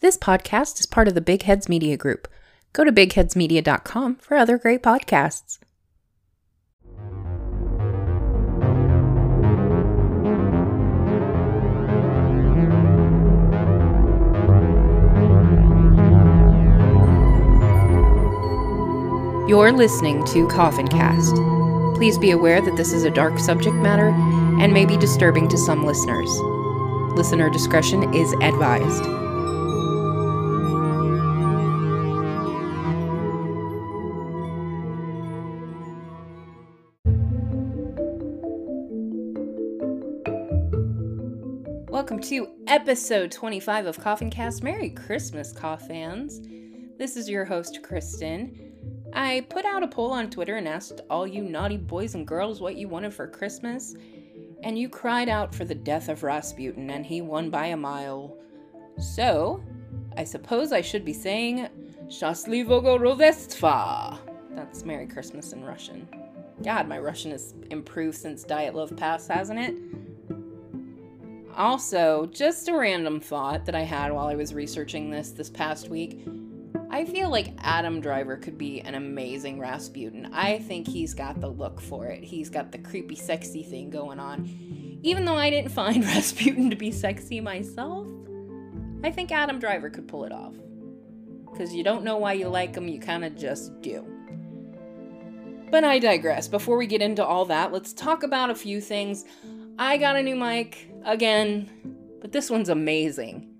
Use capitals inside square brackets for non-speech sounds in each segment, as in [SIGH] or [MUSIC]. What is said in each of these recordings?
This podcast is part of the Big Heads Media Group. Go to bigheadsmedia.com for other great podcasts. You're listening to Coffin Cast. Please be aware that this is a dark subject matter and may be disturbing to some listeners. Listener discretion is advised. To episode 25 of Coffin Cast. Merry Christmas, Coffins. This is your host, Kristen. I put out a poll on Twitter and asked all you naughty boys and girls what you wanted for Christmas, and you cried out for the death of Rasputin, and he won by a mile. So, I suppose I should be saying Shaslivogo Rodestva. That's Merry Christmas in Russian. God, my Russian has improved since Dyatlov Pass, hasn't it? Also, just a random thought that I had while I was researching this this past week. I feel like Adam Driver could be an amazing Rasputin. I think he's got the look for it. He's got the creepy, sexy thing going on. Even though I didn't [LAUGHS] find Rasputin to be sexy myself, I think Adam Driver could pull it off. Because you don't know why you like him, you kind of just do. But I digress. Before we get into all that, let's talk about a few things. I got a new mic again, but this one's amazing.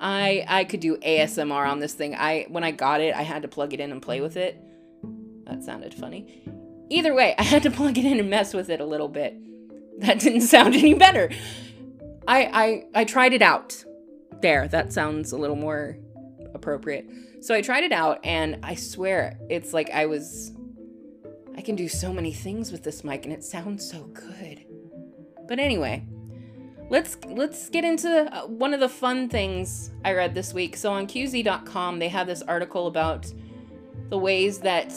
I I could do ASMR on this thing. I when I got it, I had to plug it in and play with it. That sounded funny. Either way, I had to plug it in and mess with it a little bit. That didn't [LAUGHS] sound any better. I I I tried it out. There, that sounds a little more appropriate. So I tried it out and I swear it's like I was I can do so many things with this mic and it sounds so good. But anyway, let's let's get into uh, one of the fun things I read this week. So on QZ.com, they have this article about the ways that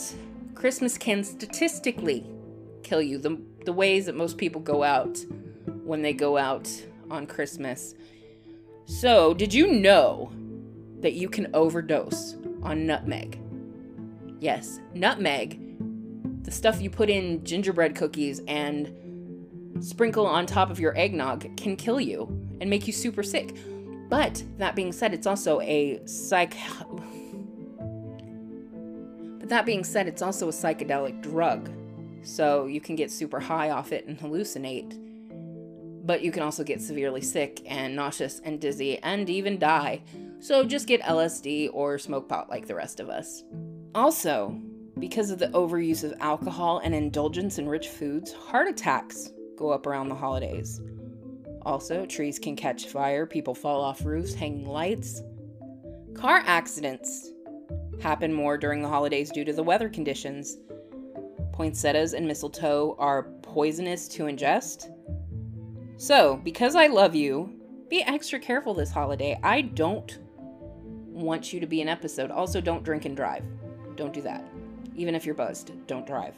Christmas can statistically kill you. The the ways that most people go out when they go out on Christmas. So, did you know that you can overdose on nutmeg? Yes, nutmeg. The stuff you put in gingerbread cookies and sprinkle on top of your eggnog can kill you and make you super sick. But that being said, it's also a psych. But that being said, it's also a psychedelic drug. So you can get super high off it and hallucinate. But you can also get severely sick and nauseous and dizzy and even die. So just get LSD or smoke pot like the rest of us. Also, because of the overuse of alcohol and indulgence in rich foods, heart attacks go up around the holidays. Also, trees can catch fire, people fall off roofs, hanging lights. Car accidents happen more during the holidays due to the weather conditions. Poinsettias and mistletoe are poisonous to ingest. So, because I love you, be extra careful this holiday. I don't want you to be an episode. Also, don't drink and drive. Don't do that. Even if you're buzzed, don't drive.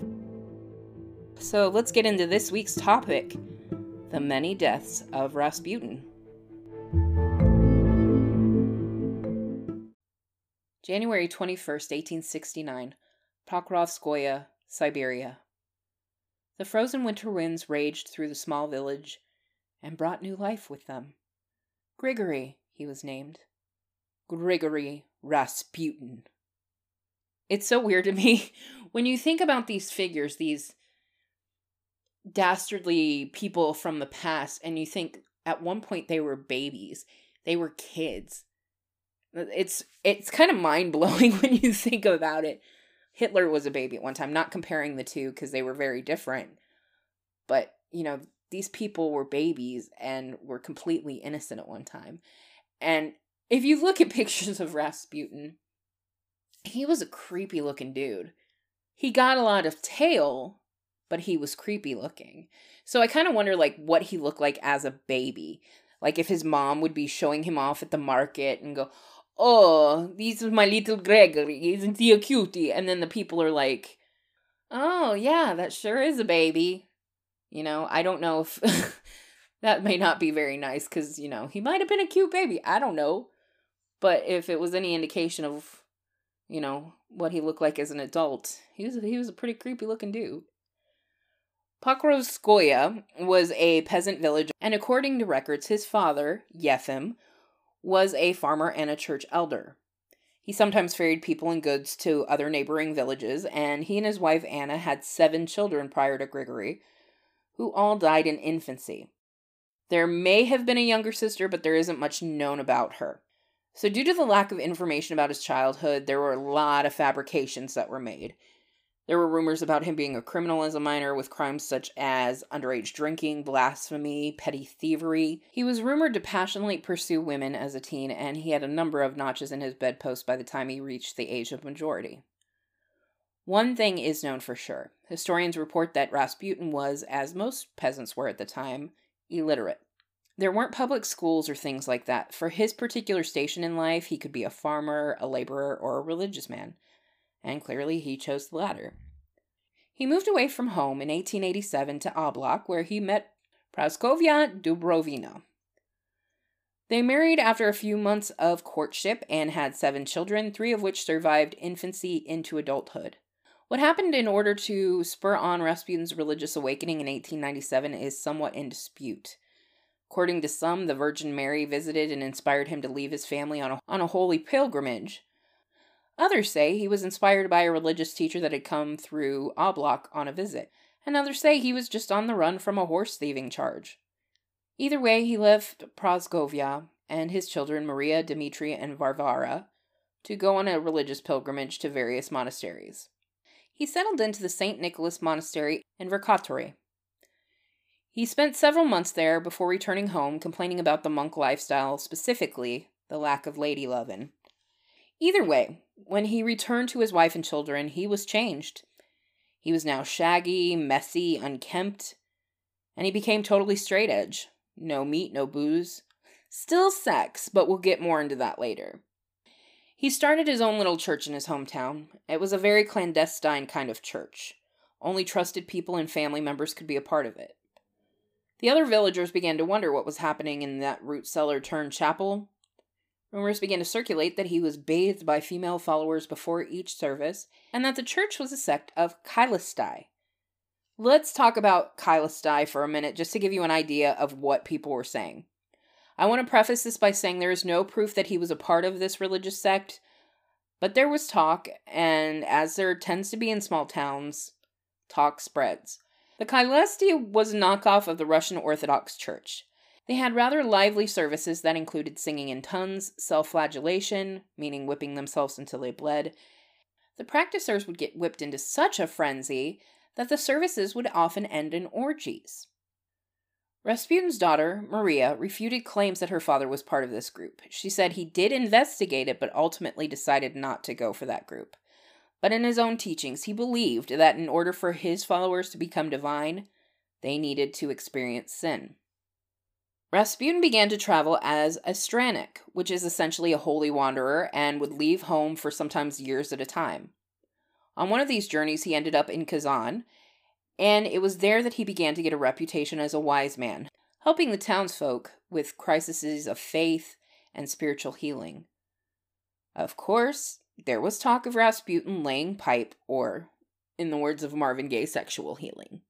So let's get into this week's topic the many deaths of Rasputin. January 21st, 1869, Pokrovskoye, Siberia. The frozen winter winds raged through the small village and brought new life with them. Grigory, he was named. Grigory Rasputin. It's so weird to me [LAUGHS] when you think about these figures, these dastardly people from the past and you think at one point they were babies. They were kids. Uh, it's it's kind of mind-blowing [LAUGHS] when you think about it. Hitler was a baby at one time not comparing the two because they were very different. But you know these people were babies and were completely innocent at one time. And if you look at [LAUGHS] pictures of rasputin he was a creepy looking dude. He got a lot of tail but he was creepy looking. So I kind of wonder like what he looked like as a baby. Like if his mom would be showing him off at the market and go, "Oh, this is my little Gregory. Isn't he a cutie?" And then the people are like, "Oh, yeah, that sure is a baby." You know, I don't know if [LAUGHS] that may not be very nice cuz, you know, he might have been a cute baby. I don't know. But if it was any indication of, you know, what he looked like as an adult, he was he was a pretty creepy looking dude. Pokrovskoye was a peasant village, and according to records, his father, Yefim, was a farmer and a church elder. He sometimes ferried people and goods to other neighboring villages, and he and his wife Anna had seven children prior to Grigory, who all died in infancy. There may have been a younger sister, but there isn't much known about her. So, due to the lack of information about his childhood, there were a lot of fabrications that were made. There were rumors about him being a criminal as a minor with crimes such as underage drinking, blasphemy, petty thievery. He was rumored to passionately pursue women as a teen, and he had a number of notches in his bedpost by the time he reached the age of majority. One thing is known for sure historians report that Rasputin was, as most peasants were at the time, illiterate. There weren't public schools or things like that. For his particular station in life, he could be a farmer, a laborer, or a religious man and clearly he chose the latter. He moved away from home in 1887 to Abalak, where he met Praskovia Dubrovina. They married after a few months of courtship and had seven children, three of which survived infancy into adulthood. What happened in order to spur on Rasputin's religious awakening in 1897 is somewhat in dispute. According to some, the Virgin Mary visited and inspired him to leave his family on a, on a holy pilgrimage. Others say he was inspired by a religious teacher that had come through Abalak on a visit, and others say he was just on the run from a horse thieving charge. Either way, he left Praskovia and his children, Maria, Dmitri, and Varvara, to go on a religious pilgrimage to various monasteries. He settled into the St. Nicholas Monastery in Verkhoturye. He spent several months there before returning home, complaining about the monk lifestyle, specifically the lack of lady lovin'. Either way, when he returned to his wife and children, he was changed. He was now shaggy, messy, unkempt, and he became totally straight edge. No meat, no booze. Still sex, but we'll get more into that later. He started his own little church in his hometown. It was a very clandestine kind of church. Only trusted people and family members could be a part of it. The other villagers began to wonder what was happening in that root cellar turned chapel, Rumors began to circulate that he was bathed by female followers before each service, and that the church was a sect of Kailastai. Let's talk about Kailastai for a minute just to give you an idea of what people were saying. I want to preface this by saying there is no proof that he was a part of this religious sect, but there was talk, and as there tends to be in small towns, talk spreads. The Kailastai was a knockoff of the Russian Orthodox Church. They had rather lively services that included singing in tongues, self flagellation, meaning whipping themselves until they bled. The practitioners would get whipped into such a frenzy that the services would often end in orgies. Rasputin's daughter, Maria, refuted claims that her father was part of this group. She said he did investigate it, but ultimately decided not to go for that group. But in his own teachings, he believed that in order for his followers to become divine, they needed to experience sin. Rasputin began to travel as a strannik, which is essentially a holy wanderer, and would leave home for sometimes years at a time. On one of these journeys, he ended up in Kazan, and it was there that he began to get a reputation as a wise man, helping the townsfolk with crises of faith and spiritual healing. Of course, there was talk of Rasputin laying pipe, or, in the words of Marvin Gaye, sexual healing.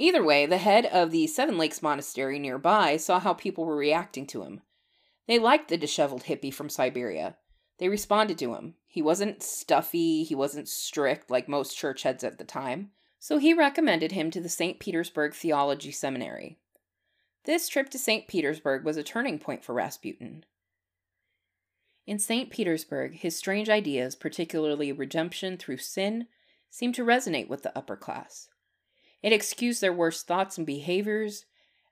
Either way, the head of the Seven Lakes Monastery nearby saw how people were reacting to him. They liked the disheveled hippie from Siberia. They responded to him. He wasn't stuffy, he wasn't strict like most church heads at the time, so he recommended him to the St. Petersburg Theology Seminary. This trip to St. Petersburg was a turning point for Rasputin. In St. Petersburg, his strange ideas, particularly redemption through sin, seemed to resonate with the upper class. It excused their worst thoughts and behaviors,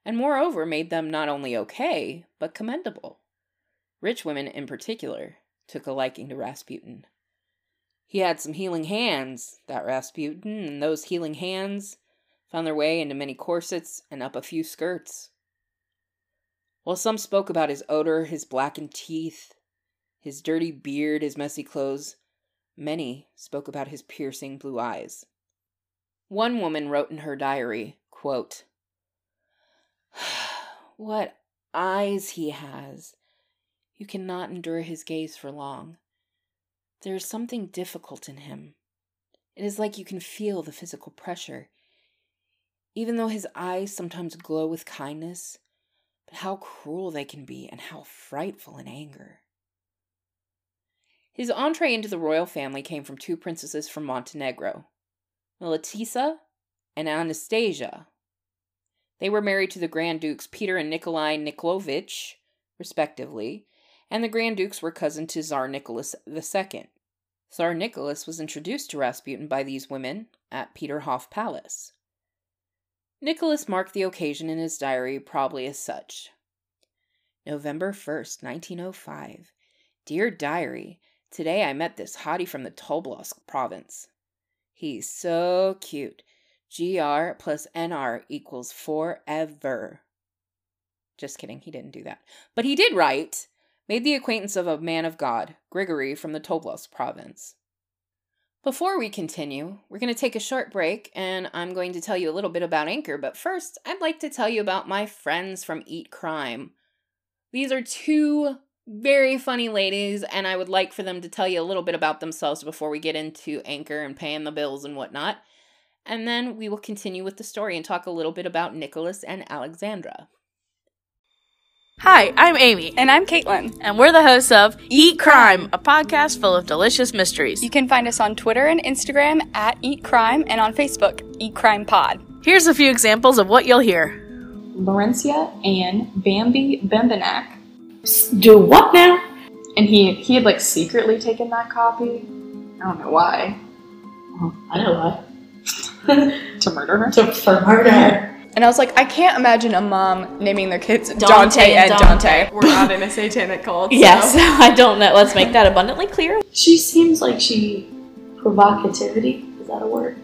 and moreover made them not only okay, but commendable. Rich women, in particular, took a liking to Rasputin. He had some healing hands, that Rasputin, and those healing hands found their way into many corsets and up a few skirts. While some spoke about his odor, his blackened teeth, his dirty beard, his messy clothes, many spoke about his piercing blue eyes. One woman wrote in her diary, quote, [SIGHS] What eyes he has. You cannot endure his gaze for long. There is something difficult in him. It is like you can feel the physical pressure. Even though his eyes sometimes glow with kindness, but how cruel they can be and how frightful in anger. His entree into the royal family came from two princesses from Montenegro, Militisa and Anastasia. They were married to the Grand Dukes Peter and Nikolai Nikolaevich, respectively, and the Grand Dukes were cousin to Tsar Nicholas II. Tsar Nicholas was introduced to Rasputin by these women at Peterhof Palace. Nicholas marked the occasion in his diary probably as such. November 1st, 1905. Dear Diary, today I met this hottie from the Tobolsk province. He's so cute. GR plus NR equals forever. Just kidding, he didn't do that. But he did write, made the acquaintance of a man of God, Grigory from the Tobolsk province. Before we continue, we're going to take a short break and I'm going to tell you a little bit about Anchor, but first, I'd like to tell you about my friends from Eat Crime. These are two very funny ladies, and I would like for them to tell you a little bit about themselves before we get into Anchor and paying the bills and whatnot. And then we will continue with the story and talk a little bit about Nicholas and Alexandra. Hi, I'm Amy. And I'm Caitlin. And we're the hosts of Eat Crime, a podcast full of delicious mysteries. You can find us on Twitter and Instagram at Eat Crime and on Facebook, Eat Crime Pod. Here's a few examples of what you'll hear Lawrencia and Bambi Bembenek. Do what now? And he he had like secretly taken that copy. I don't know why. Oh, I know why. [LAUGHS] to murder her. To, for murder. Her. And I was like, I can't imagine a mom naming their kids Dante, Dante and and Dante. Dante. [LAUGHS] We're not in a satanic cult. so- Yes, [LAUGHS] I don't know. Let's make that abundantly clear. She seems like she provocativity. Is that a word?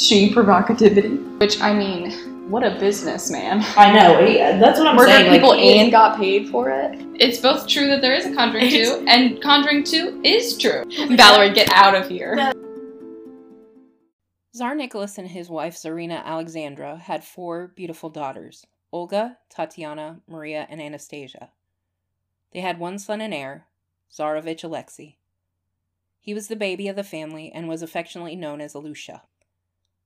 She provocativity. Which I mean, what a businessman. I know. Yeah, that's what I'm Murdered saying. people like, he- and got paid for it. It's both true that there is a Conjuring 2, and Conjuring 2 is true. [LAUGHS] Valerie, get out of here. Tsar Nicholas and his wife Tsarina Alexandra had four beautiful daughters Olga, Tatiana, Maria, and Anastasia. They had one son and heir, Tsarevich Alexei. He was the baby of the family and was affectionately known as Alusha.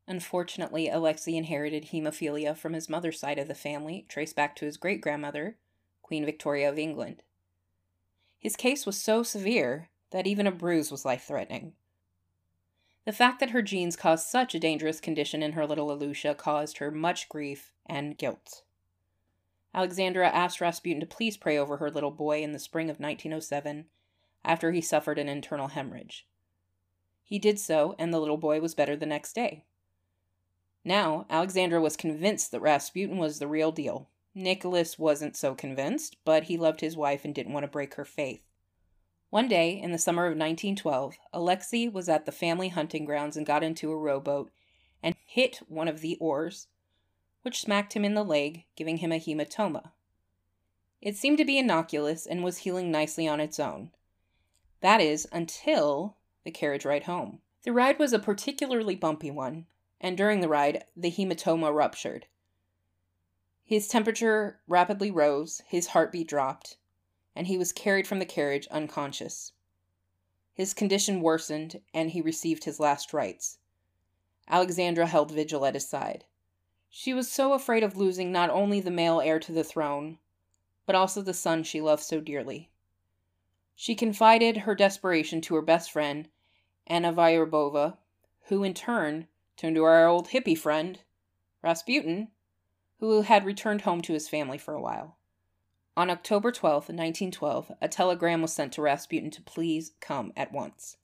Unfortunately, Alexei inherited hemophilia from his mother's side of the family, traced back to his great grandmother, Queen Victoria of England. His case was so severe that even a bruise was life threatening. The fact that her genes caused such a dangerous condition in her little Alusha caused her much grief and guilt. Alexandra asked Rasputin to please pray over her little boy in the spring of 1907 after he suffered an internal hemorrhage. He did so, and the little boy was better the next day. Now, Alexandra was convinced that Rasputin was the real deal. Nicholas wasn't so convinced, but he loved his wife and didn't want to break her faith. One day, in the summer of 1912, Alexei was at the family hunting grounds and got into a rowboat and hit one of the oars, which smacked him in the leg, giving him a hematoma. It seemed to be innocuous and was healing nicely on its own. That is, until the carriage ride home. The ride was a particularly bumpy one, and during the ride, the hematoma ruptured. His temperature rapidly rose, his heartbeat dropped, and he was carried from the carriage unconscious. His condition worsened, and he received his last rites. Alexandra held vigil at his side. She was so afraid of losing not only the male heir to the throne, but also the son she loved so dearly. She confided her desperation to her best friend, Anna Vyrubova, who in turn turned to our old hippie friend, Rasputin, who had returned home to his family for a while. On October 12, 1912, a telegram was sent to Rasputin to please come at once.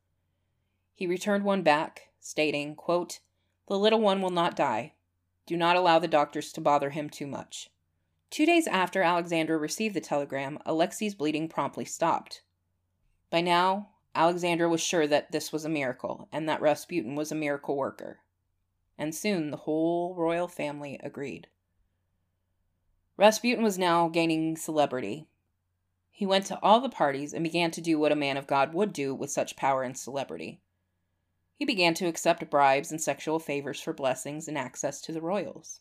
He returned one back, stating, quote, The little one will not die. Do not allow the doctors to bother him too much. Two days after Alexandra received the telegram, Alexei's bleeding promptly stopped. By now, Alexandra was sure that this was a miracle, and that Rasputin was a miracle worker. And soon the whole royal family agreed. Rasputin was now gaining celebrity. He went to all the parties and began to do what a man of God would do with such power and celebrity. He began to accept bribes and sexual favors for blessings and access to the royals.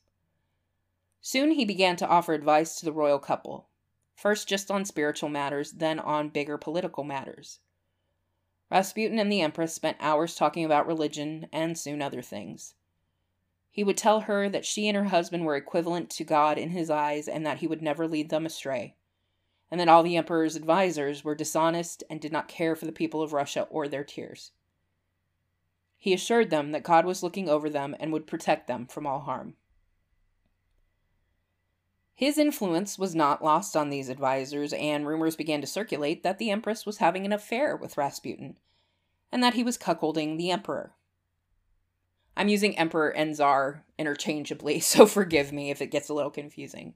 Soon he began to offer advice to the royal couple. first just on spiritual matters, then on bigger political matters. Rasputin and the Empress spent hours talking about religion and soon other things. He would tell her that she and her husband were equivalent to God in his eyes and that he would never lead them astray, and that all the Emperor's advisers were dishonest and did not care for the people of Russia or their tears. He assured them that God was looking over them and would protect them from all harm. His influence was not lost on these advisers, and rumors began to circulate that the Empress was having an affair with Rasputin, and that he was cuckolding the Emperor. I'm using Emperor and Tsar interchangeably, [LAUGHS] so forgive me if it gets a little confusing.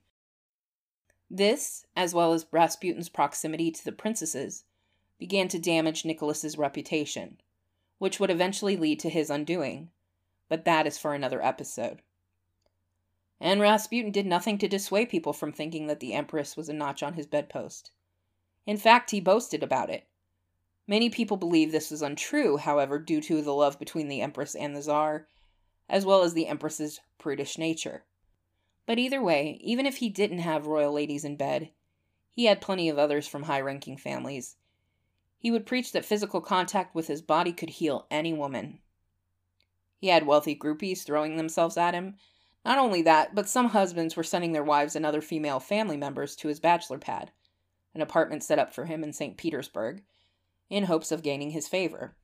This, as well as Rasputin's proximity to the princesses, began to damage Nicholas's reputation, which would eventually lead to his undoing, but that is for another episode. And Rasputin did nothing to dissuade people from thinking that the Empress was a notch on his bedpost. In fact, he boasted about it. Many people believe this was untrue, however, due to the love between the Empress and the Tsar, as well as the Empress's prudish nature. But either way, even if he didn't have royal ladies in bed, he had plenty of others from high ranking families. He would preach that physical contact with his body could heal any woman. He had wealthy groupies throwing themselves at him. Not only that, but some husbands were sending their wives and other female family members to his bachelor pad, an apartment set up for him in St. Petersburg, in hopes of gaining his favor.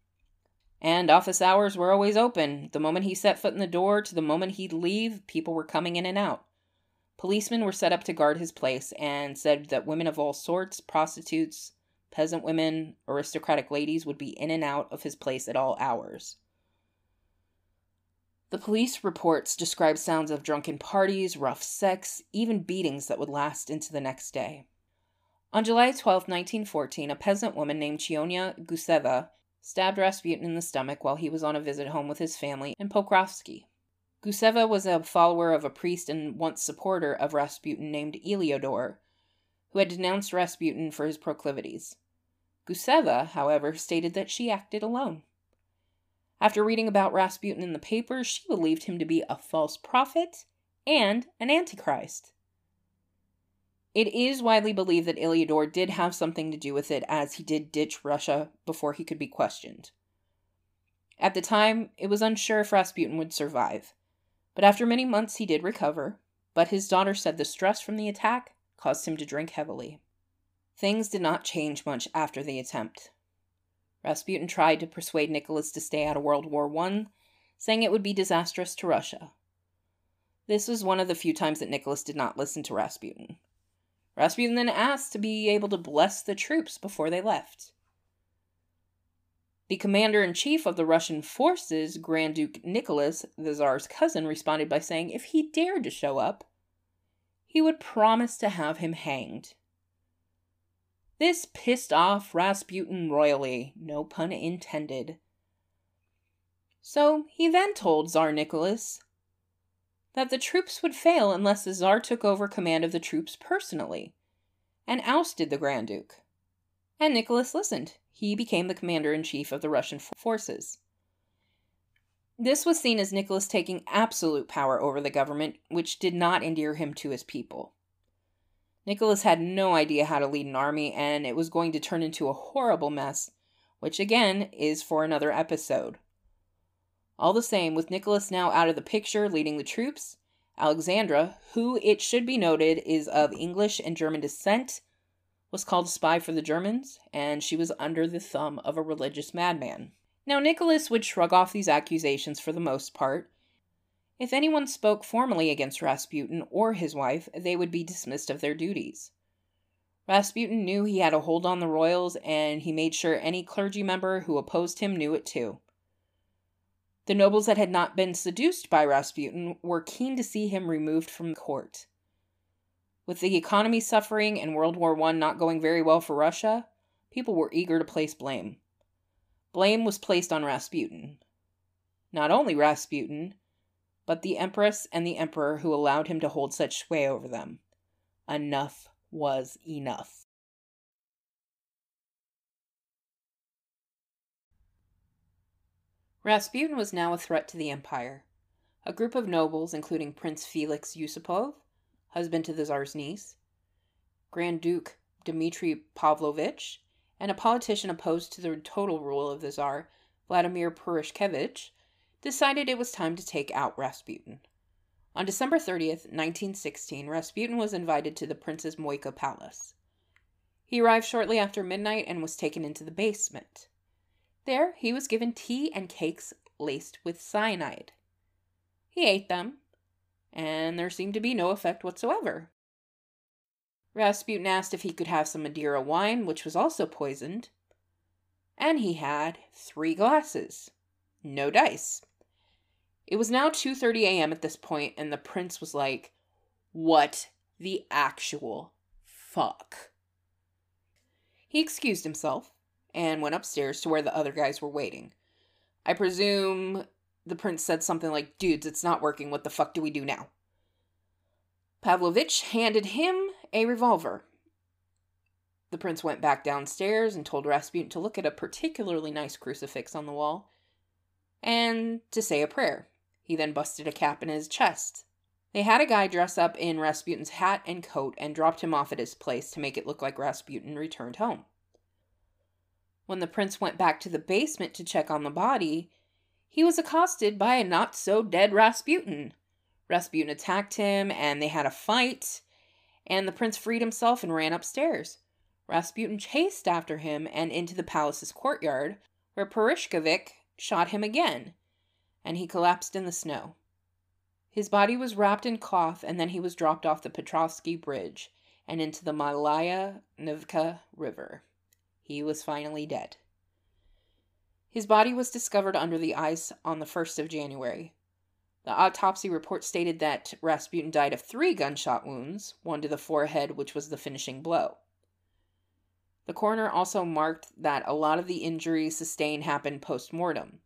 And office hours were always open. The moment he set foot in the door to the moment he'd leave, people were coming in and out. Policemen were set up to guard his place and said that women of all sorts, prostitutes, peasant women, aristocratic ladies would be in and out of his place at all hours. The police reports describe sounds of drunken parties, rough sex, even beatings that would last into the next day. On July 12, 1914, a peasant woman named Chionya Guseva stabbed Rasputin in the stomach while he was on a visit home with his family in Pokrovsky. Guseva was a follower of a priest and once supporter of Rasputin named Eliodor, who had denounced Rasputin for his proclivities. Guseva, however, stated that she acted alone. After reading about Rasputin in the papers, she believed him to be a false prophet and an antichrist. It is widely believed that Eliodor did have something to do with it, as he did ditch Russia before he could be questioned. At the time, it was unsure if Rasputin would survive, but after many months he did recover. But his daughter said the stress from the attack caused him to drink heavily. Things did not change much after the attempt. Rasputin tried to persuade Nicholas to stay out of World War I, saying it would be disastrous to Russia. This was one of the few times that Nicholas did not listen to Rasputin. Rasputin then asked to be able to bless the troops before they left. The commander in chief of the Russian forces, Grand Duke Nicholas, the Tsar's cousin, responded by saying if he dared to show up, he would promise to have him hanged. This pissed off Rasputin royally, no pun intended. So he then told Tsar Nicholas that the troops would fail unless the Tsar took over command of the troops personally and ousted the Grand Duke. And Nicholas listened. He became the commander in chief of the Russian forces. This was seen as Nicholas taking absolute power over the government, which did not endear him to his people. Nicholas had no idea how to lead an army, and it was going to turn into a horrible mess, which again is for another episode. All the same, with Nicholas now out of the picture leading the troops, Alexandra, who it should be noted is of English and German descent, was called a spy for the Germans, and she was under the thumb of a religious madman. Now, Nicholas would shrug off these accusations for the most part. If anyone spoke formally against Rasputin or his wife, they would be dismissed of their duties. Rasputin knew he had a hold on the royals, and he made sure any clergy member who opposed him knew it too. The nobles that had not been seduced by Rasputin were keen to see him removed from court. With the economy suffering and World War I not going very well for Russia, people were eager to place blame. Blame was placed on Rasputin. Not only Rasputin, but the Empress and the Emperor who allowed him to hold such sway over them. Enough was enough. Rasputin was now a threat to the empire. A group of nobles, including Prince Felix Yusupov, husband to the Tsar's niece, Grand Duke Dmitry Pavlovich, and a politician opposed to the total rule of the Tsar, Vladimir Purishkevich, decided it was time to take out Rasputin. On December 30th, 1916, Rasputin was invited to the Princess Moika Palace. He arrived shortly after midnight and was taken into the basement. There, he was given tea and cakes laced with cyanide. He ate them, and there seemed to be no effect whatsoever. Rasputin asked if he could have some Madeira wine, which was also poisoned, and he had three glasses. No dice. It was now 2:30 a.m. at this point and the prince was like, "What the actual fuck?" He excused himself and went upstairs to where the other guys were waiting. I presume the prince said something like, "Dudes, it's not working. What the fuck do we do now?" Pavlovich handed him a revolver. The prince went back downstairs and told Rasputin to look at a particularly nice crucifix on the wall and to say a prayer. He then busted a cap in his chest. They had a guy dress up in Rasputin's hat and coat and dropped him off at his place to make it look like Rasputin returned home. When the prince went back to the basement to check on the body, he was accosted by a not so dead Rasputin. Rasputin attacked him and they had a fight, and the prince freed himself and ran upstairs. Rasputin chased after him and into the palace's courtyard, where Purishkevich shot him again, and he collapsed in the snow. His body was wrapped in cloth, and then he was dropped off the Petrovsky Bridge and into the Malaya Nevka River. He was finally dead. His body was discovered under the ice on the 1st of January. The autopsy report stated that Rasputin died of three gunshot wounds, one to the forehead, which was the finishing blow. The coroner also marked that a lot of the injuries sustained happened post mortem.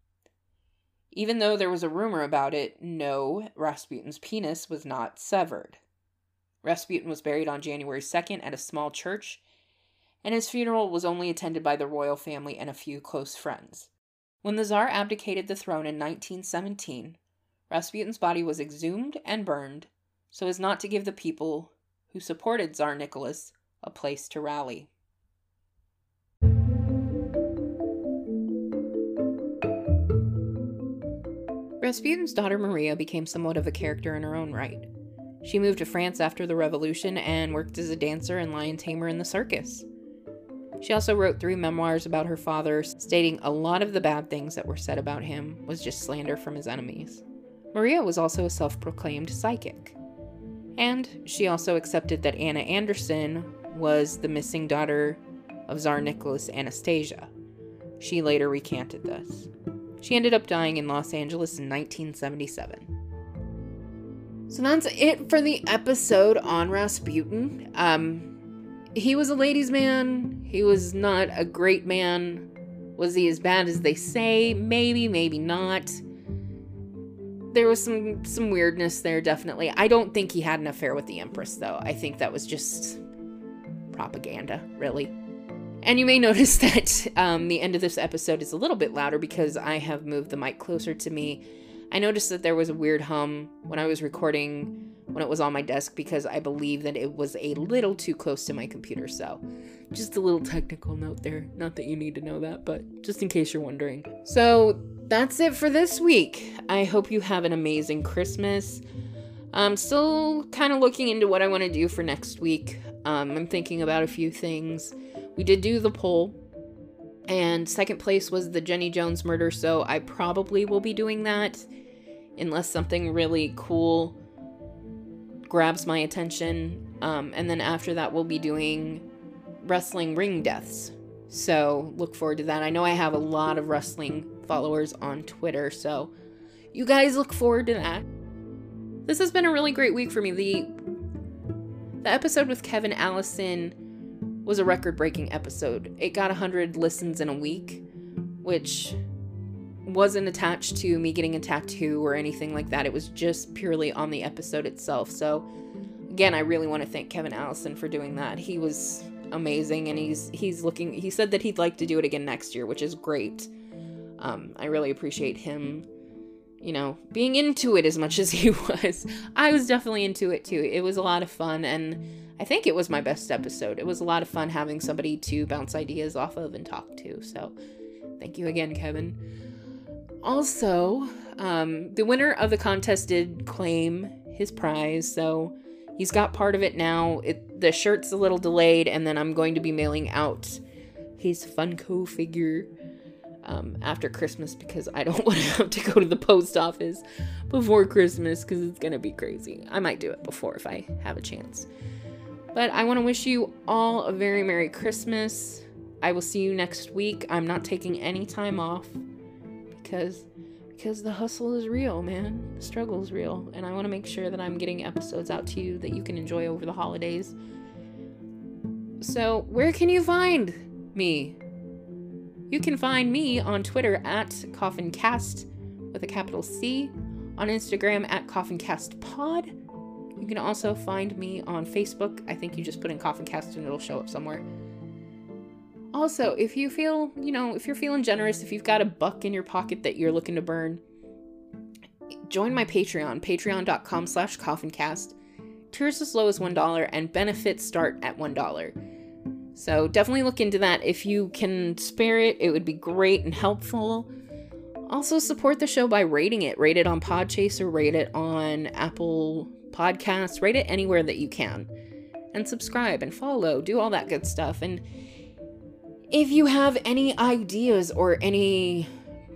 Even though there was a rumor about it, no, Rasputin's penis was not severed. Rasputin was buried on January 2nd at a small church, and his funeral was only attended by the royal family and a few close friends. When the Tsar abdicated the throne in 1917, Rasputin's body was exhumed and burned so as not to give the people who supported Tsar Nicholas a place to rally. Rasputin's daughter Maria became somewhat of a character in her own right. She moved to France after the revolution and worked as a dancer and lion tamer in the circus. She also wrote three memoirs about her father, stating a lot of the bad things that were said about him was just slander from his enemies. Maria was also a self proclaimed psychic. And she also accepted that Anna Anderson was the missing daughter of Tsar Nicholas Anastasia. She later recanted this. She ended up dying in Los Angeles in 1977. So that's it for the episode on Rasputin. Um, he was a ladies' man. He was not a great man. Was he as bad as they say? Maybe, maybe not there was some some weirdness there definitely i don't think he had an affair with the empress though i think that was just propaganda really and you may [LAUGHS] notice that um, the end of this episode is a little bit louder because i have moved the mic closer to me i noticed that there was a weird hum when i was recording when it was on my desk because i believe that it was a little too close to my computer so just a little technical note there not that you need to know that but just in case you're wondering so that's it for this week. I hope you have an amazing Christmas. I'm still kind of looking into what I want to do for next week. Um, I'm thinking about a few things. We did do the poll, and second place was the Jenny Jones murder, so I probably will be doing that unless something really cool grabs my attention. Um, and then after that, we'll be doing wrestling ring deaths. So look forward to that. I know I have a lot of wrestling followers on Twitter. So you guys look forward to that. This has been a really great week for me. The the episode with Kevin Allison was a record-breaking episode. It got 100 listens in a week, which wasn't attached to me getting a tattoo or anything like that. It was just purely on the episode itself. So again, I really want to thank Kevin Allison for doing that. He was amazing and he's he's looking he said that he'd like to do it again next year, which is great. Um, I really appreciate him you know, being into it as much [LAUGHS] as he was. I was definitely into it too. It was a lot of fun, and I think it was my best episode. It was a lot of fun having somebody to bounce ideas off of and talk to. So, thank you again, Kevin. Also, um, the winner of the contest did claim his prize, so he's got part of it now. It, the shirt's a little delayed, and then I'm going to be mailing out his Funko figure um, after Christmas because I don't [LAUGHS] want to have to go to the post office before Christmas because it's going to be crazy. I might do it before if I have a chance. But I want to wish you all a very Merry Christmas. I will see you next week. I'm not taking any time off because because the hustle is real, man. The struggle is real, and I want to make sure that I'm getting episodes out to you that you can enjoy over the holidays. So, where can you find me? You can find me on Twitter at CoffinCast with a capital C, on Instagram at CoffinCastPod. You can also find me on Facebook. I think you just put in CoffinCast and it'll show up somewhere. Also, if you feel, you know, if you're feeling generous, if you've got a buck in your pocket that you're looking to burn, join my Patreon, patreon.com slash coffincast. Tiers as low as $1 and benefits start at $1. So definitely look into that. If you can spare it, it would be great and helpful. Also, support the show by rating it. Rate it on Podchaser, rate it on Apple Podcasts, rate it anywhere that you can. And subscribe and follow, do all that good stuff. And if you have any ideas or any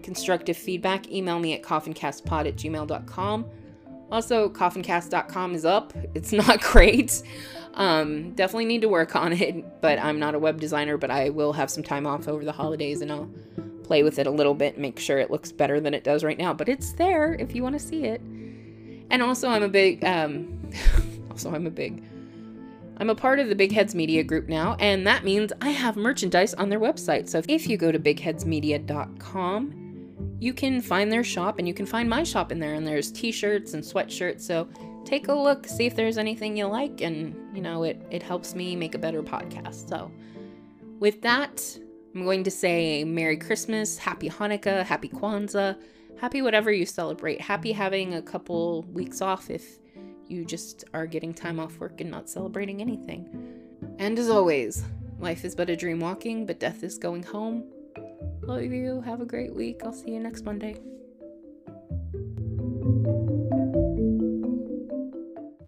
constructive feedback, email me at coffincastpod at gmail.com. Also, coffincast.com is up. It's [LAUGHS] not great. Um, definitely need to work on it, but I'm not a web designer, but I will have some time off over the holidays and I'll play with it a little bit, make sure it looks better than it does right now, but it's there if you want to see it. And also I'm a big um [LAUGHS] also I'm a big I'm a part of the Big Heads Media group now, and that means I have merchandise on their website. So if you go to bigheadsmedia.com, you can find their shop and you can find my shop in there and there's t-shirts and sweatshirts. So take a look, see if there's anything you like, and you know, it, it helps me make a better podcast. So, with that, I'm going to say Merry Christmas, Happy Hanukkah, Happy Kwanzaa, happy whatever you celebrate. Happy having a couple weeks off if you just are getting time off work and not celebrating anything. And as always, life is but a dream walking, but death is going home. Love you. Have a great week. I'll see you next Monday.